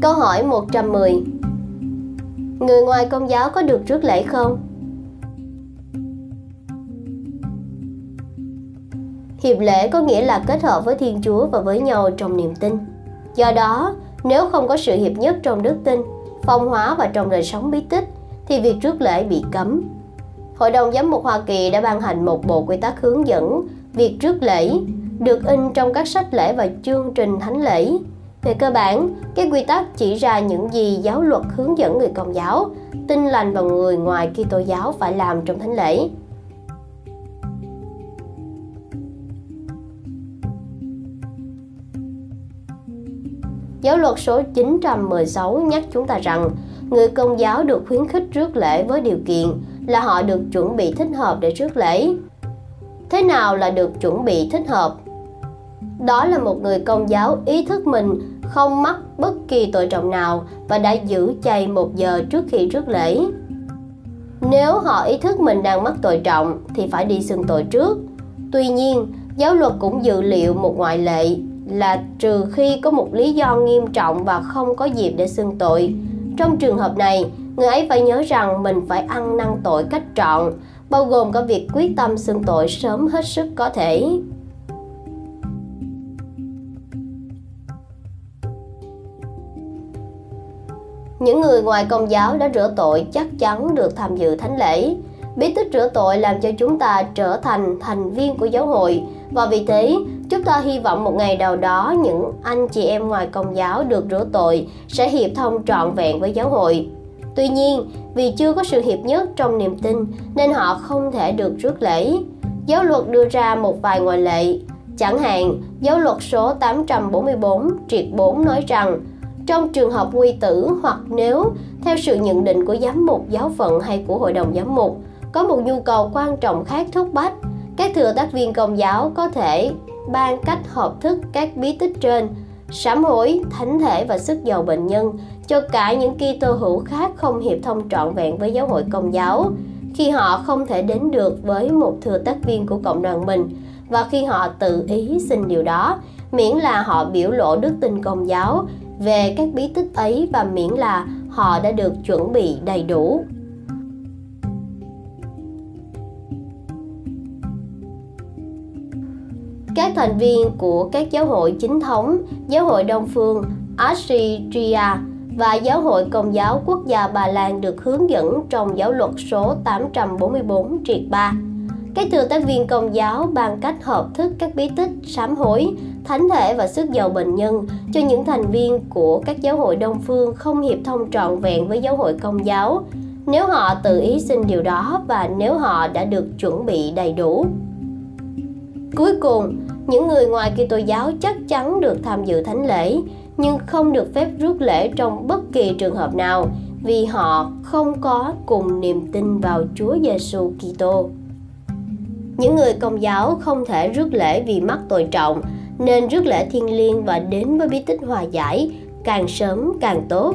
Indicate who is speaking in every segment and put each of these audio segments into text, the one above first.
Speaker 1: Câu hỏi 110 Người ngoài công giáo có được rước lễ không? Hiệp lễ có nghĩa là kết hợp với Thiên Chúa và với nhau trong niềm tin. Do đó, nếu không có sự hiệp nhất trong đức tin, phong hóa và trong đời sống bí tích, thì việc rước lễ bị cấm. Hội đồng Giám mục Hoa Kỳ đã ban hành một bộ quy tắc hướng dẫn việc rước lễ, được in trong các sách lễ và chương trình thánh lễ về cơ bản, các quy tắc chỉ ra những gì giáo luật hướng dẫn người công giáo, tin lành và người ngoài Kitô giáo phải làm trong thánh lễ. Giáo luật số 916 nhắc chúng ta rằng người công giáo được khuyến khích rước lễ với điều kiện là họ được chuẩn bị thích hợp để rước lễ. Thế nào là được chuẩn bị thích hợp? Đó là một người công giáo ý thức mình không mắc bất kỳ tội trọng nào và đã giữ chay một giờ trước khi rước lễ. Nếu họ ý thức mình đang mắc tội trọng thì phải đi xưng tội trước. Tuy nhiên, giáo luật cũng dự liệu một ngoại lệ là trừ khi có một lý do nghiêm trọng và không có dịp để xưng tội. Trong trường hợp này, người ấy phải nhớ rằng mình phải ăn năn tội cách trọn, bao gồm cả việc quyết tâm xưng tội sớm hết sức có thể. Những người ngoài công giáo đã rửa tội chắc chắn được tham dự thánh lễ. Bí tích rửa tội làm cho chúng ta trở thành thành viên của giáo hội và vì thế chúng ta hy vọng một ngày nào đó những anh chị em ngoài công giáo được rửa tội sẽ hiệp thông trọn vẹn với giáo hội. Tuy nhiên, vì chưa có sự hiệp nhất trong niềm tin nên họ không thể được rước lễ. Giáo luật đưa ra một vài ngoại lệ. Chẳng hạn, giáo luật số 844 triệt 4 nói rằng trong trường hợp nguy tử hoặc nếu theo sự nhận định của giám mục, giáo phận hay của hội đồng giám mục, có một nhu cầu quan trọng khác thúc bách, các thừa tác viên công giáo có thể ban cách hợp thức các bí tích trên, sám hối thánh thể và sức giàu bệnh nhân cho cả những Kitô hữu khác không hiệp thông trọn vẹn với giáo hội công giáo. Khi họ không thể đến được với một thừa tác viên của cộng đoàn mình và khi họ tự ý xin điều đó, miễn là họ biểu lộ đức tin công giáo về các bí tích ấy và miễn là họ đã được chuẩn bị đầy đủ. Các thành viên của các giáo hội chính thống, giáo hội Đông phương, Assyria và giáo hội Công giáo Quốc gia Bà Lan được hướng dẫn trong giáo luật số 844 triệt 3 các thừa tác viên công giáo bằng cách hợp thức các bí tích, sám hối, thánh thể và sức giàu bệnh nhân cho những thành viên của các giáo hội đông phương không hiệp thông trọn vẹn với giáo hội công giáo nếu họ tự ý xin điều đó và nếu họ đã được chuẩn bị đầy đủ. Cuối cùng, những người ngoài Kitô giáo chắc chắn được tham dự thánh lễ nhưng không được phép rước lễ trong bất kỳ trường hợp nào vì họ không có cùng niềm tin vào Chúa Giêsu Kitô. Những người công giáo không thể rước lễ vì mắc tội trọng, nên rước lễ thiên liêng và đến với bí tích hòa giải, càng sớm càng tốt.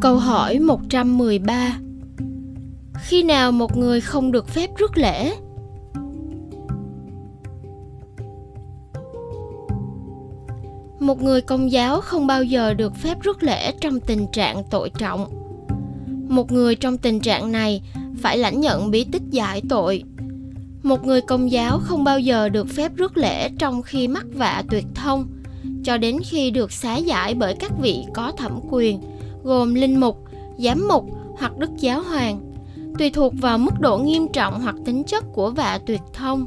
Speaker 2: Câu hỏi 113 Khi nào một người không được phép rước lễ? Một người công giáo không bao giờ được phép rước lễ trong tình trạng tội trọng. Một người trong tình trạng này phải lãnh nhận bí tích giải tội. Một người công giáo không bao giờ được phép rước lễ trong khi mắc vạ tuyệt thông, cho đến khi được xá giải bởi các vị có thẩm quyền, gồm linh mục, giám mục hoặc đức giáo hoàng, tùy thuộc vào mức độ nghiêm trọng hoặc tính chất của vạ tuyệt thông.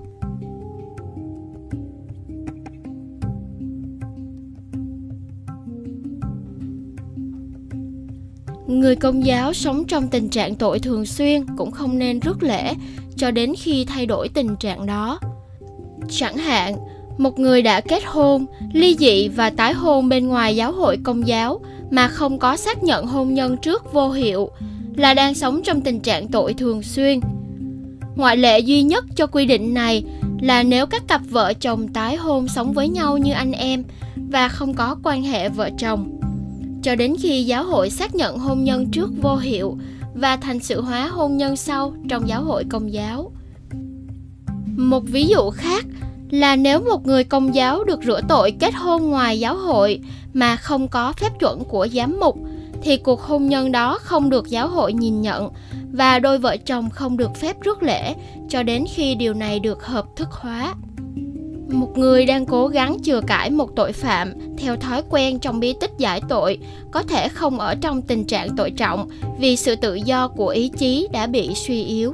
Speaker 2: Người công giáo sống trong tình trạng tội thường xuyên cũng không nên rước lễ cho đến khi thay đổi tình trạng đó. Chẳng hạn, một người đã kết hôn, ly dị và tái hôn bên ngoài giáo hội công giáo mà không có xác nhận hôn nhân trước vô hiệu là đang sống trong tình trạng tội thường xuyên. Ngoại lệ duy nhất cho quy định này là nếu các cặp vợ chồng tái hôn sống với nhau như anh em và không có quan hệ vợ chồng cho đến khi giáo hội xác nhận hôn nhân trước vô hiệu và thành sự hóa hôn nhân sau trong giáo hội công giáo. Một ví dụ khác là nếu một người công giáo được rửa tội kết hôn ngoài giáo hội mà không có phép chuẩn của giám mục, thì cuộc hôn nhân đó không được giáo hội nhìn nhận và đôi vợ chồng không được phép rước lễ cho đến khi điều này được hợp thức hóa một người đang cố gắng chừa cãi một tội phạm theo thói quen trong bí tích giải tội, có thể không ở trong tình trạng tội trọng vì sự tự do của ý chí đã bị suy yếu.